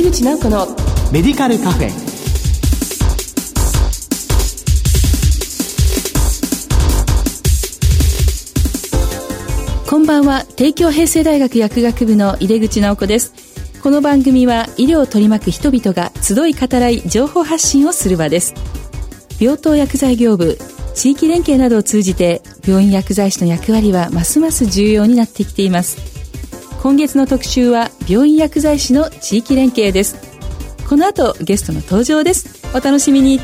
口直子のメディカルカフェ。こんばんは。帝京平成大学薬学部の井出口直子です。この番組は医療を取り巻く人々が集い語らい情報発信をする場です。病棟薬剤業務地域連携などを通じて病院薬剤師の役割はますます重要になってきています今月の特集は病院薬剤師の地域連携です。この後ゲストの登場です。お楽しみに。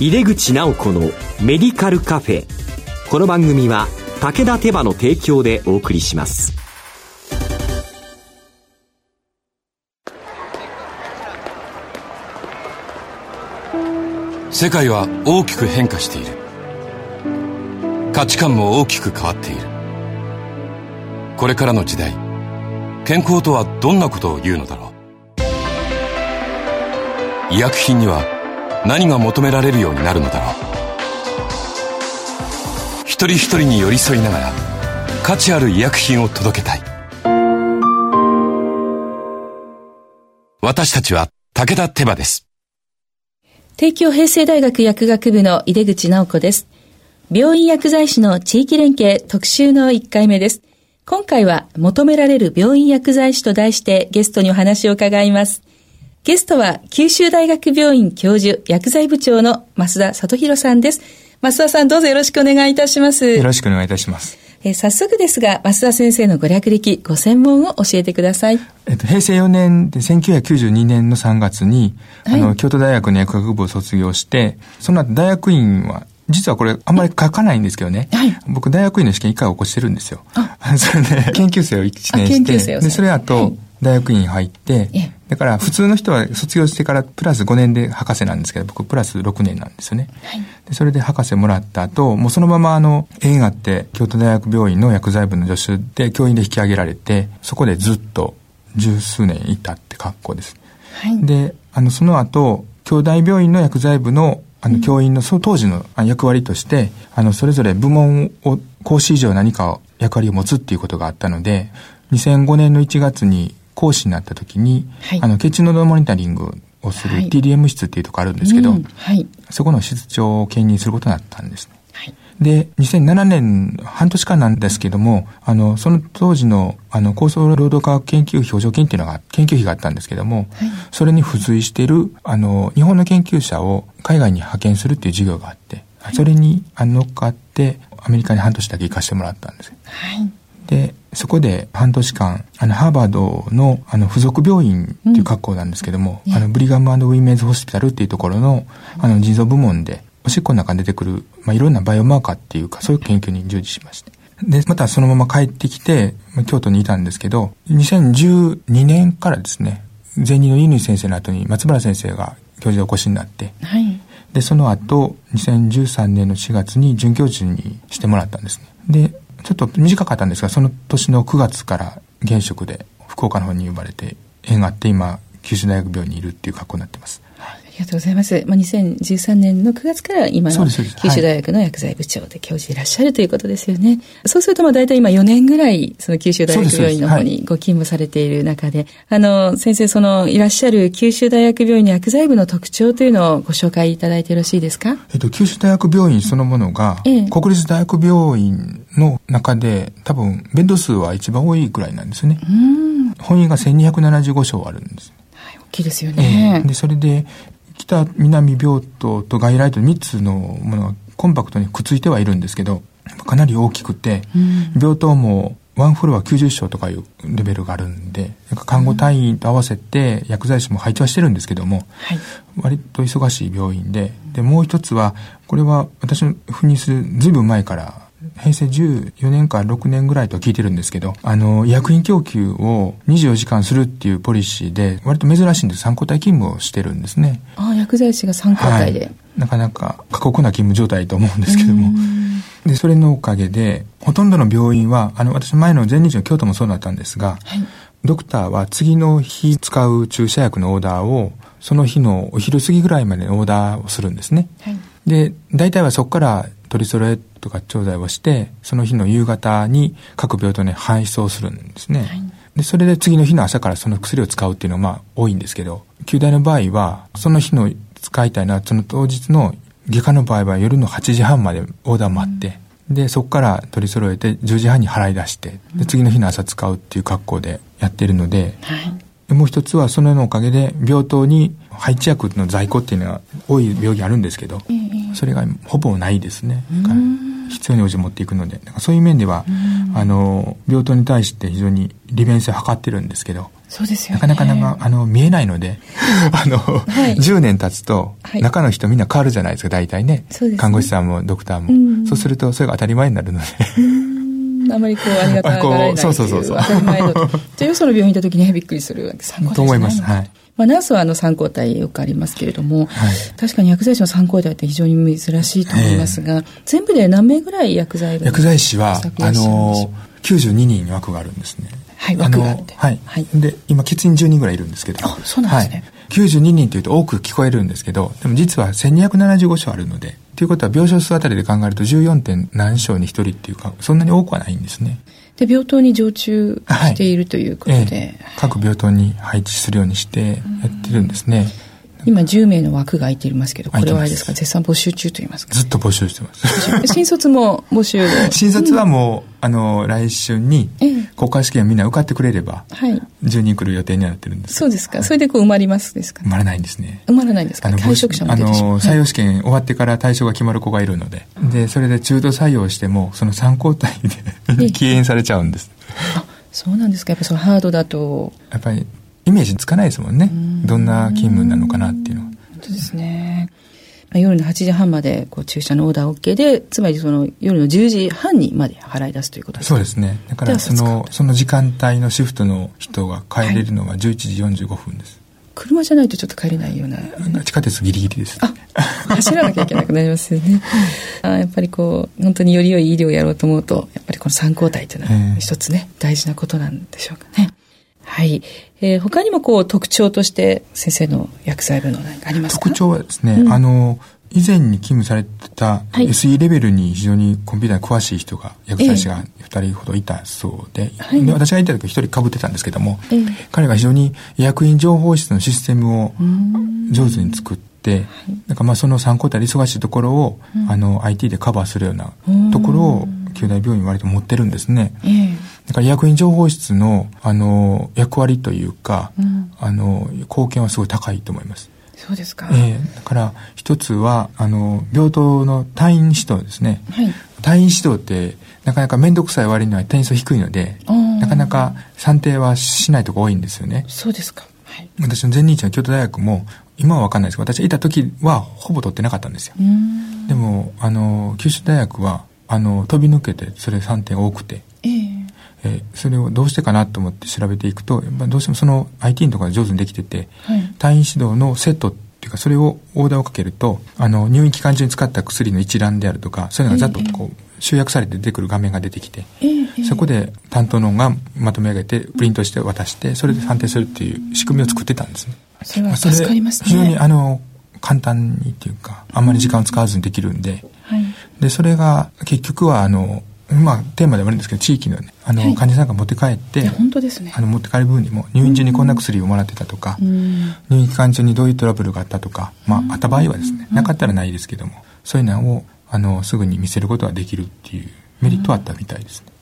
井出口直子のメディカルカフェ。この番組は武田手羽の提供でお送りします。世界は大きく変化している。価値観も大きく変わっているこれからの時代健康とはどんなことを言うのだろう。医薬品には何が求められるようになるのだろう。一人一人に寄り添いながら価値ある医薬品を届けたい。私たちは武田手羽です。帝京平成大学薬学部の井出口直子です。病院薬剤師の地域連携特集の1回目です。今回は求められる病院薬剤師と題してゲストにお話を伺います。ゲストは九州大学病院教授薬剤部長の増田里弘さんです。増田さんどうぞよろしくお願いいたします。よろしくお願いいたします。えー、早速ですが、増田先生のご略歴、ご専門を教えてください。えっと、平成4年で1992年の3月に、はい、あの、京都大学の薬学部を卒業して、その後大学院は実はこれあんまり書かないんですけどね。はい、僕大学院の試験1回起こしてるんですよ。それで 研究生を1年して、で、それ後、大学院入って、だから普通の人は卒業してからプラス5年で博士なんですけど、僕プラス6年なんですよね。はい、でそれで博士もらった後、もうそのままあの、縁があって京都大学病院の薬剤部の助手で教員で引き上げられて、そこでずっと十数年いたって格好です。はい、で、あの、その後、京大病院の薬剤部のあの、教員のその当時の役割として、あの、それぞれ部門を、講師以上何か役割を持つっていうことがあったので、2005年の1月に講師になった時に、はい、あの、血中のモニタリングをする TDM 室っていうところあるんですけど、はいうん。はい、そこの室長を兼任することになったんですね。で、2007年、半年間なんですけども、あの、その当時の、あの、高層労働科学研究費補助金っていうのが、研究費があったんですけども、はい、それに付随している、あの、日本の研究者を海外に派遣するっていう事業があって、はい、それに乗っかって、アメリカに半年だけ行かせてもらったんです。はい。で、そこで半年間、あの、ハーバードの、あの、付属病院っていう格好なんですけども、うん、あの、ブリガムウィメンズホスピタルっていうところの、あの、腎臓部門で、おしっこの中に出てくる、まあ、いろんなバイオマーカーっていうか、そういう研究に従事しまして。で、またそのまま帰ってきて、京都にいたんですけど、2012年からですね、前任の乾先生の後に松原先生が教授でお越しになって、はい、で、その後、2013年の4月に准教授にしてもらったんですね。で、ちょっと短かったんですが、その年の9月から現職で福岡の方に呼ばれて、縁があって今、九州大学病院にいるっていう格好になってます。ありがとうございます。まあ、2013年の9月から今の九州大学の薬剤部長で教授いらっしゃるということですよね。そうするとまあ大体今4年ぐらいその九州大学病院の方にご勤務されている中で、あの、先生そのいらっしゃる九州大学病院の薬剤部の特徴というのをご紹介いただいてよろしいですか？えっと、九州大学病院そのものが、ええ、国立大学病院の中で多分ベッド数は一番多いぐらいなんですね。本院が1275床あるんです。大きいですよね。えー、で、それで、北南病棟と外来と3つのものがコンパクトにくっついてはいるんですけど、かなり大きくて、うん、病棟もワンフロア90床とかいうレベルがあるんで、看護隊員と合わせて薬剤師も配置はしてるんですけども、はい、割と忙しい病院で、で、もう一つは、これは私の赴任するずいぶん前から平成14年か6年ぐらいと聞いてるんですけど、あの、医薬品供給を24時間するっていうポリシーで、割と珍しいんで参考体勤務をしてるんですね。ああ、薬剤師が参考体で、はい、なかなか過酷な勤務状態と思うんですけども。で、それのおかげで、ほとんどの病院は、あの、私前の前日の京都もそうだったんですが、はい、ドクターは次の日使う注射薬のオーダーを、その日のお昼過ぎぐらいまでオーダーをするんですね。はい、で、大体はそこから取り揃えとか調剤をして、その日の夕方に各病棟に配送するんですね。はい、で、それで次の日の朝からその薬を使うっていうのはまあ多いんですけど、旧大の場合は、その日の使いたいのは、その当日の外科の場合は夜の8時半までオーダー待って、うん、で、そこから取り揃えて10時半に払い出して、で、次の日の朝使うっていう格好でやってるので、はい、もう一つはそのおかげで病棟に配置薬の在庫っていうのは多い病気あるんですけど、それがほぼないですね。必要に応じて持っていくので、そういう面では、あの、病棟に対して非常に利便性を図ってるんですけど、そうですよ、ね、なかなかなかあの見えないので、あの、はい、10年経つと、中の人みんな変わるじゃないですか、大体ね。ね。看護師さんもドクターも。そうすると、それが当たり前になるので。あまりこう、ありがたがられないそうそうそうそう。当たり前だと。じゃよその病院行った時にびっくりする参考と思います。はい。まあ、ナースはあの参考体よくありますけれども、はい、確かに薬剤師の参考体って非常に珍しいと思いますが、えー、全部で何名ぐらい薬剤薬剤師は、あの、92人に枠があるんですね。はい、枠があって。はい。はい、で、今、欠員10人ぐらいいるんですけど。あ、そうなんですね。はい92人というと多く聞こえるんですけど、でも実は1275床あるので、ということは病床数あたりで考えると 14. 点何床に1人っていうか、そんなに多くはないんですね。で、病棟に常駐しているということで、はいえー、各病棟に配置するようにしてやってるんですね。今10名の枠が空いていますけど、これはあれですか、絶賛募集中と言いますか？ずっと募集してます。新卒も募集新卒はもう、あの、来週に、国家試験みんな受かってくれれば、はい。10人来る予定になってるんですそうですか。それでこう埋まりますですか、埋まらないんですね。埋まらないんですか？退職者もあの、採用試験終わってから対象が決まる子がいるので、で、それで中途採用しても、その参考体で敬遠されちゃうんです。あ、そうなんですか。やっぱそのハードだと。やっぱり、イメージつかないですもんね。どんな勤務なのかなっていうのは。本当ですね。夜の8時半までこう注射のオーダー OK で、つまりその夜の10時半にまで払い出すということですかそうですね。だからその、その時間帯のシフトの人が帰れるのは11時45分です。はい、車じゃないとちょっと帰れないような。地下鉄ギリギリです。あ、走らなきゃいけなくなりますよね。あやっぱりこう、本当により良い医療をやろうと思うと、やっぱりこの参考体というのは一つね、大事なことなんでしょうかね。はい。えー、他にもこう特徴として先生の薬剤部の何かありますか？特徴はですね、うん、あの、以前に勤務されてた SE レベルに非常にコンピューターに詳しい人が、薬剤師が2人ほどいたそうで、えー、で私がいた時1人かぶってたんですけども、えー、彼が非常に医薬品情報室のシステムを上手に作って、なんかまあその参考体忙しいところを、あの IT でカバーするようなところを九大病院割と持ってるんですね。えーだから医薬品情報室の、あの、役割というか、うん、あの、貢献はすごい高いと思います。そうですか。ええー、だから、一つは、あの、病棟の退院指導ですね。はい。退院指導って、なかなか面倒くさい割には点数低いので、なかなか算定はしないとこ多いんですよね。そうですか。はい。私の前任地の京都大学も、今は分かんないですけど、私がいた時はほぼ取ってなかったんですよ。でも、あの、九州大学は、あの、飛び抜けて、それ3点多くて。ええーえー、それをどうしてかなと思って調べていくと、まあ、どうしてもその IT のところが上手にできてて、はい、退院指導のセットっていうか、それをオーダーをかけると、あの、入院期間中に使った薬の一覧であるとか、そういうのがざっとこう、集約されて出てくる画面が出てきて、えー、そこで担当のがまとめ上げて、プリントして渡して、それで判定するっていう仕組みを作ってたんですね。それは助かりますね。非常にあの、簡単にっていうか、あんまり時間を使わずにできるんで、はい、で、それが結局はあの、まあ、テーマでもあるんですけど、地域のね、あの、はい、患者さんが持って帰って、本当ですね。あの、持って帰る分にも、入院中にこんな薬をもらってたとか、入院期間中にどういうトラブルがあったとか、まあ、あった場合はですね、なかったらないですけども、そういうのを、あの、すぐに見せることができるっていうメリットはあったみたいですね。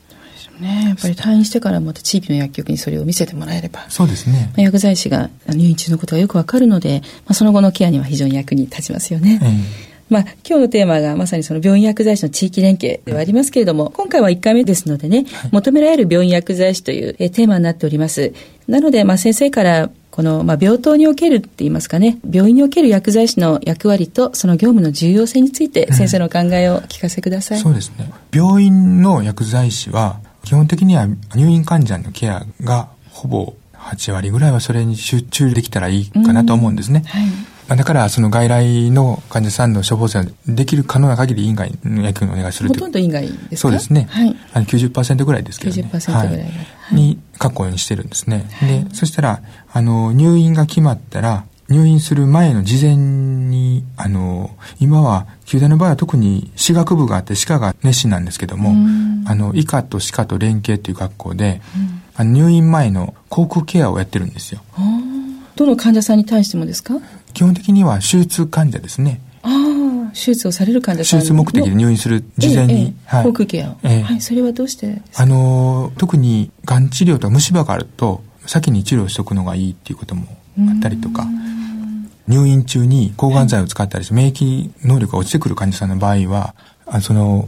ね、やっぱり退院してからまた地域の薬局にそれを見せてもらえれば。そうですね、薬剤師が入院中のことがよくわかるので、まあ、その後のケアには非常に役に立ちますよね。えーまあ、今日のテーマがまさにその病院薬剤師の地域連携ではありますけれども、今回は1回目ですのでね、はい、求められる病院薬剤師というテーマになっております。なので、まあ、先生からこの、まあ、病棟におけるって言いますかね、病院における薬剤師の役割とその業務の重要性について、先生の考えをお聞かせください、うん、そうですね。病院の薬剤師は、基本的には入院患者のケアがほぼ8割ぐらいはそれに集中できたらいいかなと思うんですね。はいだから、その外来の患者さんの処方箋できる可能な限り院外の薬をお願いするほとんど院外ですか？そうですね。はい。あの90%ぐらいですけどね。90%ぐらい、はい、に確保にしてるんですね。はい、で、そしたら、あの、入院が決まったら、入院する前の事前に、あの、今は、球団の場合は特に歯学部があって歯科が熱心なんですけども、あの、医科と歯科と連携っていう学校で、入院前の口腔ケアをやってるんですよ。どの患者さんに対してもですか？基本的には手術患者ですね。ああ、手術をされる患者さん。手術目的で入院する事前に。ええ、はい、口腔ケアを、ええ、はい。それはどうして？あの、特にがん治療とか虫歯があると、先に治療しとくのがいいっていうこともあったりとか、入院中に抗がん剤を使ったりして、免疫能力が落ちてくる患者さんの場合は、あその、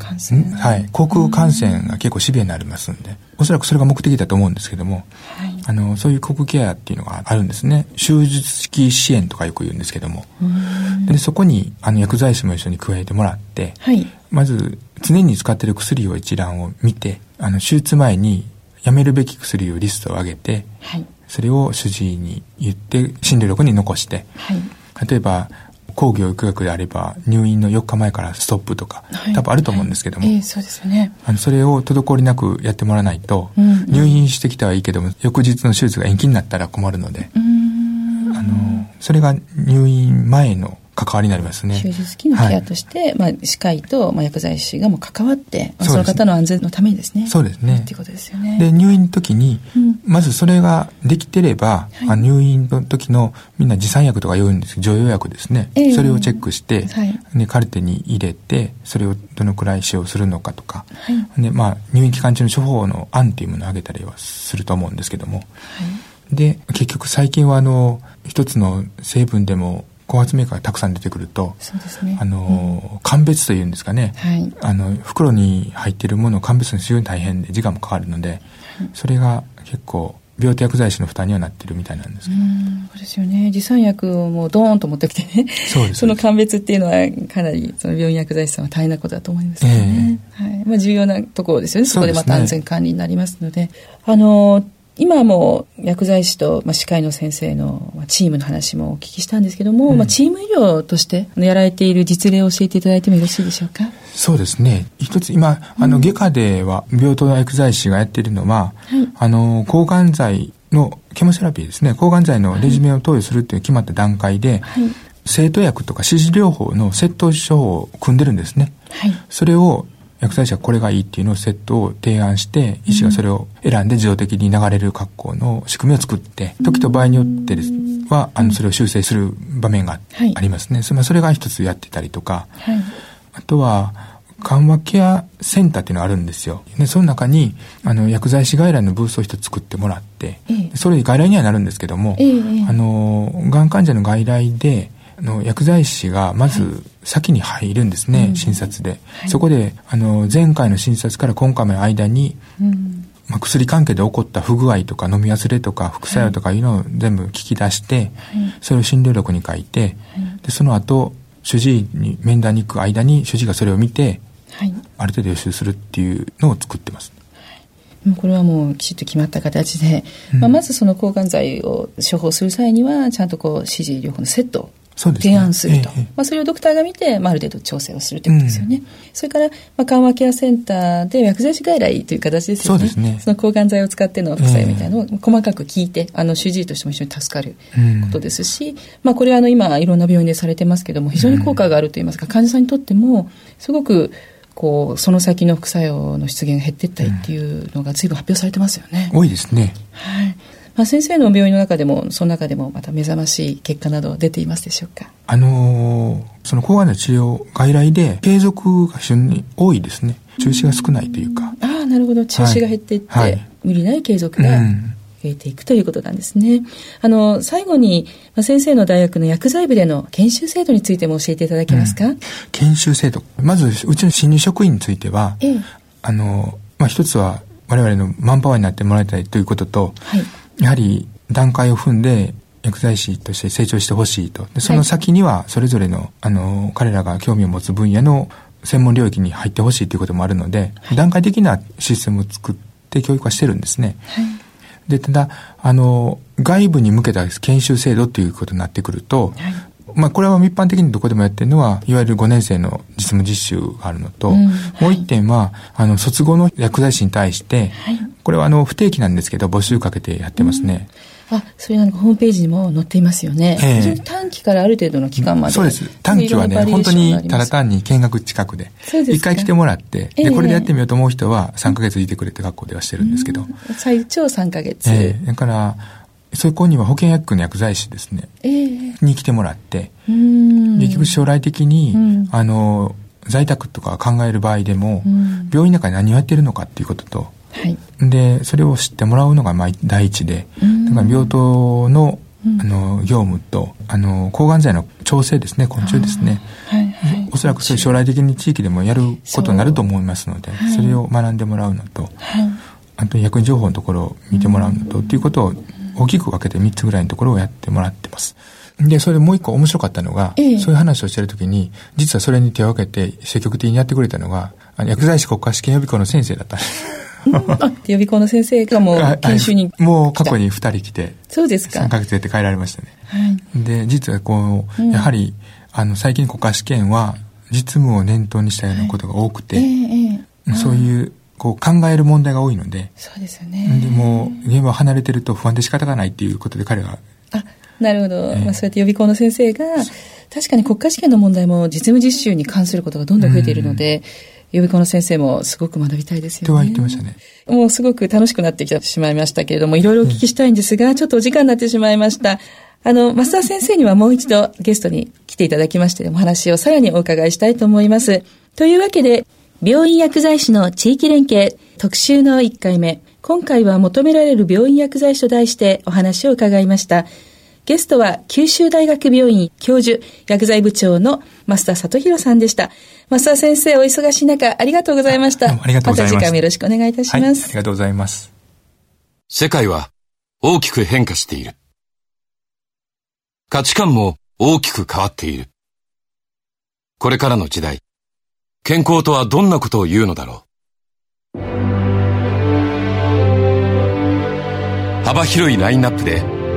はい、口腔感染が結構シビアになりますんで、おそらくそれが目的だと思うんですけども、はい、あの、そういう口腔ケアっていうのがあるんですね。手術式支援とかよく言うんですけども。で、そこに、あの、薬剤師も一緒に加えてもらって、はい、まず、常に使っている薬を一覧を見て、あの、手術前にやめるべき薬をリストを上げて、はい、それを主治医に言って診療力に残して、はい、例えば工業医学であれば入院の4日前からストップとか、はい、多分あると思うんですけども、はい。えー、そうですよね、あのそれを滞りなくやってもらわないと、うん。うん、入院してきたはいいけども翌日の手術が延期になったら困るので、あのそれが入院前の関わりになりますね。手術期のケアとして、はい、まあ、歯科医と、まあ、薬剤師がもう関わって、その方の安全のためにですね。そうですね。っていうことですよね。で、入院の時に、うん、まずそれができてれば、はい、入院の時のみんな持参薬とか言うんですけど、常用薬ですね。えー、それをチェックして、はい、でカルテに入れて、それをどのくらい使用するのかとか、はい、で、まあ、入院期間中の処方の案っていうものを挙げたりはすると思うんですけども、はい、で、結局最近はあの、一つの成分でも後発メーカーがたくさん出てくると、ね、あの、うん、鑑別というんですかね、はい、あの、袋に入っているものを鑑別するの非常に大変で時間もかかるので、はい、それが結構、病手薬剤師の負担にはなってるみたいなんですけど。そうですよね。持参薬をもうドーンと持ってきてね。そうです。その鑑別っていうのはかなりその病院薬剤師さんは大変なことだと思いますね。えー、はい。まあ重要なところですよね。そこでまた安全管理になりますので。でね、あの、今も薬剤師と、まあ、歯科医の先生の、まあ、チームの話もお聞きしたんですけども、うん、まあ、チーム医療としてやられている実例を教えていただいてもよろしいでしょうか？そうですね。一つ今あの、外科では病棟の薬剤師がやっているのは、はい、あの抗がん剤のケモセラピーですね。抗がん剤のレジメを投与するっていう決まった段階で、はい、生徒薬とか指示療法の窃盗処方を組んでるんですね、はい、それを薬剤師はこれがいいっていうのをセットを提案して、医師がそれを選んで自動的に流れる格好の仕組みを作って、時と場合によってですは、あの、それを修正する場面がありますね。はい、それが一つやってたりとか、はい、あとは、緩和ケアセンターっていうのがあるんですよ。で、その中に、あの、薬剤師外来のブースを一つ作ってもらって、ええ、それ外来にはなるんですけども、え、あの、がん患者の外来で、あの薬剤師がまず先に入るんですね、はい、診察で、はい、そこであの前回の診察から今回の間に、うん、まあ、薬関係で起こった不具合とか飲み忘れとか副作用とかい。うのを全部聞き出して、はい、それを診療録に書いて、でその後主治医に面談に行く間に主治医がそれを見て、ある程度予習するっていうのを作ってます。これはもうきちっと決まった形で、うん、まあ、まずその抗がん剤を処方する際にはちゃんとこう指示療法のセット提案すると。そ、ねええ、まあ、それをドクターが見て、まあ、ある程度調整をするということですよね。うん、それから、まあ、緩和ケアセンターで薬剤師外来という形ですよね。そねその抗がん剤を使っての副作用みたいなのを細かく聞いて、あの、主治医としても非常に助かることですし、うん、まあ、これはあの、今、いろんな病院でされてますけども、非常に効果があるといいますか、患者さんにとっても、すごく、こう、その先の副作用の出現が減っていったりっていうのが随分発表されてますよね。多いですね。はい。まあ、先生の病院の中でもその中でもまた目覚ましい結果など出ていますでしょうか？あのー、その抗がんの治療外来で継続が非常に多いですね。中止が少ないというか、ああなるほど。中止が減っていって、はい、無理ない継続が、増えていくということなんですね。あの、最後に、まあ、先生の大学の薬剤部での研修制度についても教えていただけますか、うん、研修制度。まず、うちの新入職員については、ええ、あの、まあ、一つは我々のマンパワーになってもらいたいということと、はい、やはり段階を踏んで薬剤師として成長してほしいと。でその先にはそれぞれの、あの、彼らが興味を持つ分野の専門領域に入ってほしいということもあるので、はい、段階的なシステムを作って教育化してるんですね。はい、で、ただ、あの、外部に向けた研修制度ということになってくると、はい、まあ、これは一般的にどこでもやってるのは、いわゆる5年生の実務実習があるのと、うん、もう一点は、あの、卒後の薬剤師に対して、これはあの不定期なんですけど募集かけてやってますね。あ、それなんかホームページにも載っていますよね。えー、短期からある程度の期間まで。そうです。短期はね、本当にただ単に見学近くで、一回来てもらって、で、これでやってみようと思う人は3ヶ月いてくれって学校ではしてるんですけど。最長3ヶ月。ええー、だから、そこには保険薬局の薬剤師ですね、えー、に来てもらって、結局将来的に、うん、あの、在宅とか考える場合でも、うん、病院の中で何をやってるのかっていうことと、はい、で、それを知ってもらうのがまあ第一で、だから病棟のあの業務とあの抗がん剤の調整ですね昆虫ですね、はいはい、おそらくそれ将来的に地域でもやることになると思いますのでそ,、れを学んでもらうのと、はい、あと薬品情報のところを見てもらうのと、っていうことを大きく分けて3つぐらいのところをやってもらってます。で、それでもう一個面白かったのが、ええ、そういう話をしてるときに、実はそれに手を分けて積極的にやってくれたのが、薬剤師国家試験予備校の先生だったんです。あ、予備校の先生がもう研修にもう過去に2人来て。そうですか。3ヶ月やって帰られましたね。はい。で、実はこう、やはり、あの、最近国家試験は、実務を念頭にしたようなことが多くて、はいええ、そういうこう考える問題が多いので、そうですよね。でも、現場離れてると不安で仕方がないっていうことで彼は。あ、なるほど。えー、まあ、そうやって予備校の先生が、確かに国家試験の問題も実務実習に関することがどんどん増えているので、予備校の先生もすごく学びたいですよね。とは言ってましたね。もうすごく楽しくなってきてしまいましたけれども、いろいろお聞きしたいんですが、うん、ちょっとお時間になってしまいました。あの、増田先生にはもう一度ゲストに来ていただきまして、お話をさらにお伺いしたいと思います。というわけで、病院薬剤師の地域連携特集の1回目。今回は求められる病院薬剤師と題してお話を伺いました。ゲストは九州大学病院教授薬剤部長の増田里弘さんでした。増田先生お忙しい中ありがとうございました。ありがとうございます。また次回もよろしくお願いいたします。はい、ありがとうございます。世界は大きく変化している。価値観も大きく変わっている。これからの時代、健康とはどんなことを言うのだろう幅広いラインナップで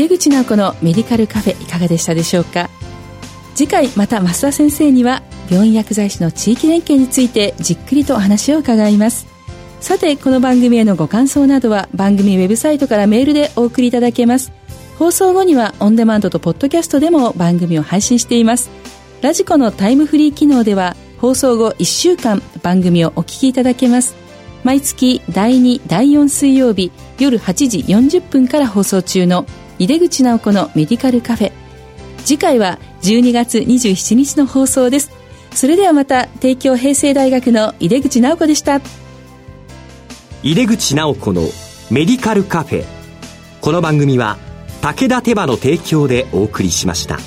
出口直子のメディカルカフェいかがでしたでしょうか？次回また増田先生には病院薬剤師の地域連携についてじっくりとお話を伺います。さてこの番組へのご感想などは番組ウェブサイトからメールでお送りいただけます。放送後にはオンデマンドとポッドキャストでも番組を配信しています。ラジコのタイムフリー機能では放送後1週間番組をお聞きいただけます。毎月第2第4水曜日夜8時40分から放送中の井出口直子のメディカルカフェ。次回は12月27日の放送です。それではまた帝京平成大学の井出口直子でした。井出口直子のメディカルカフェ。この番組は武田手羽の提供でお送りしました。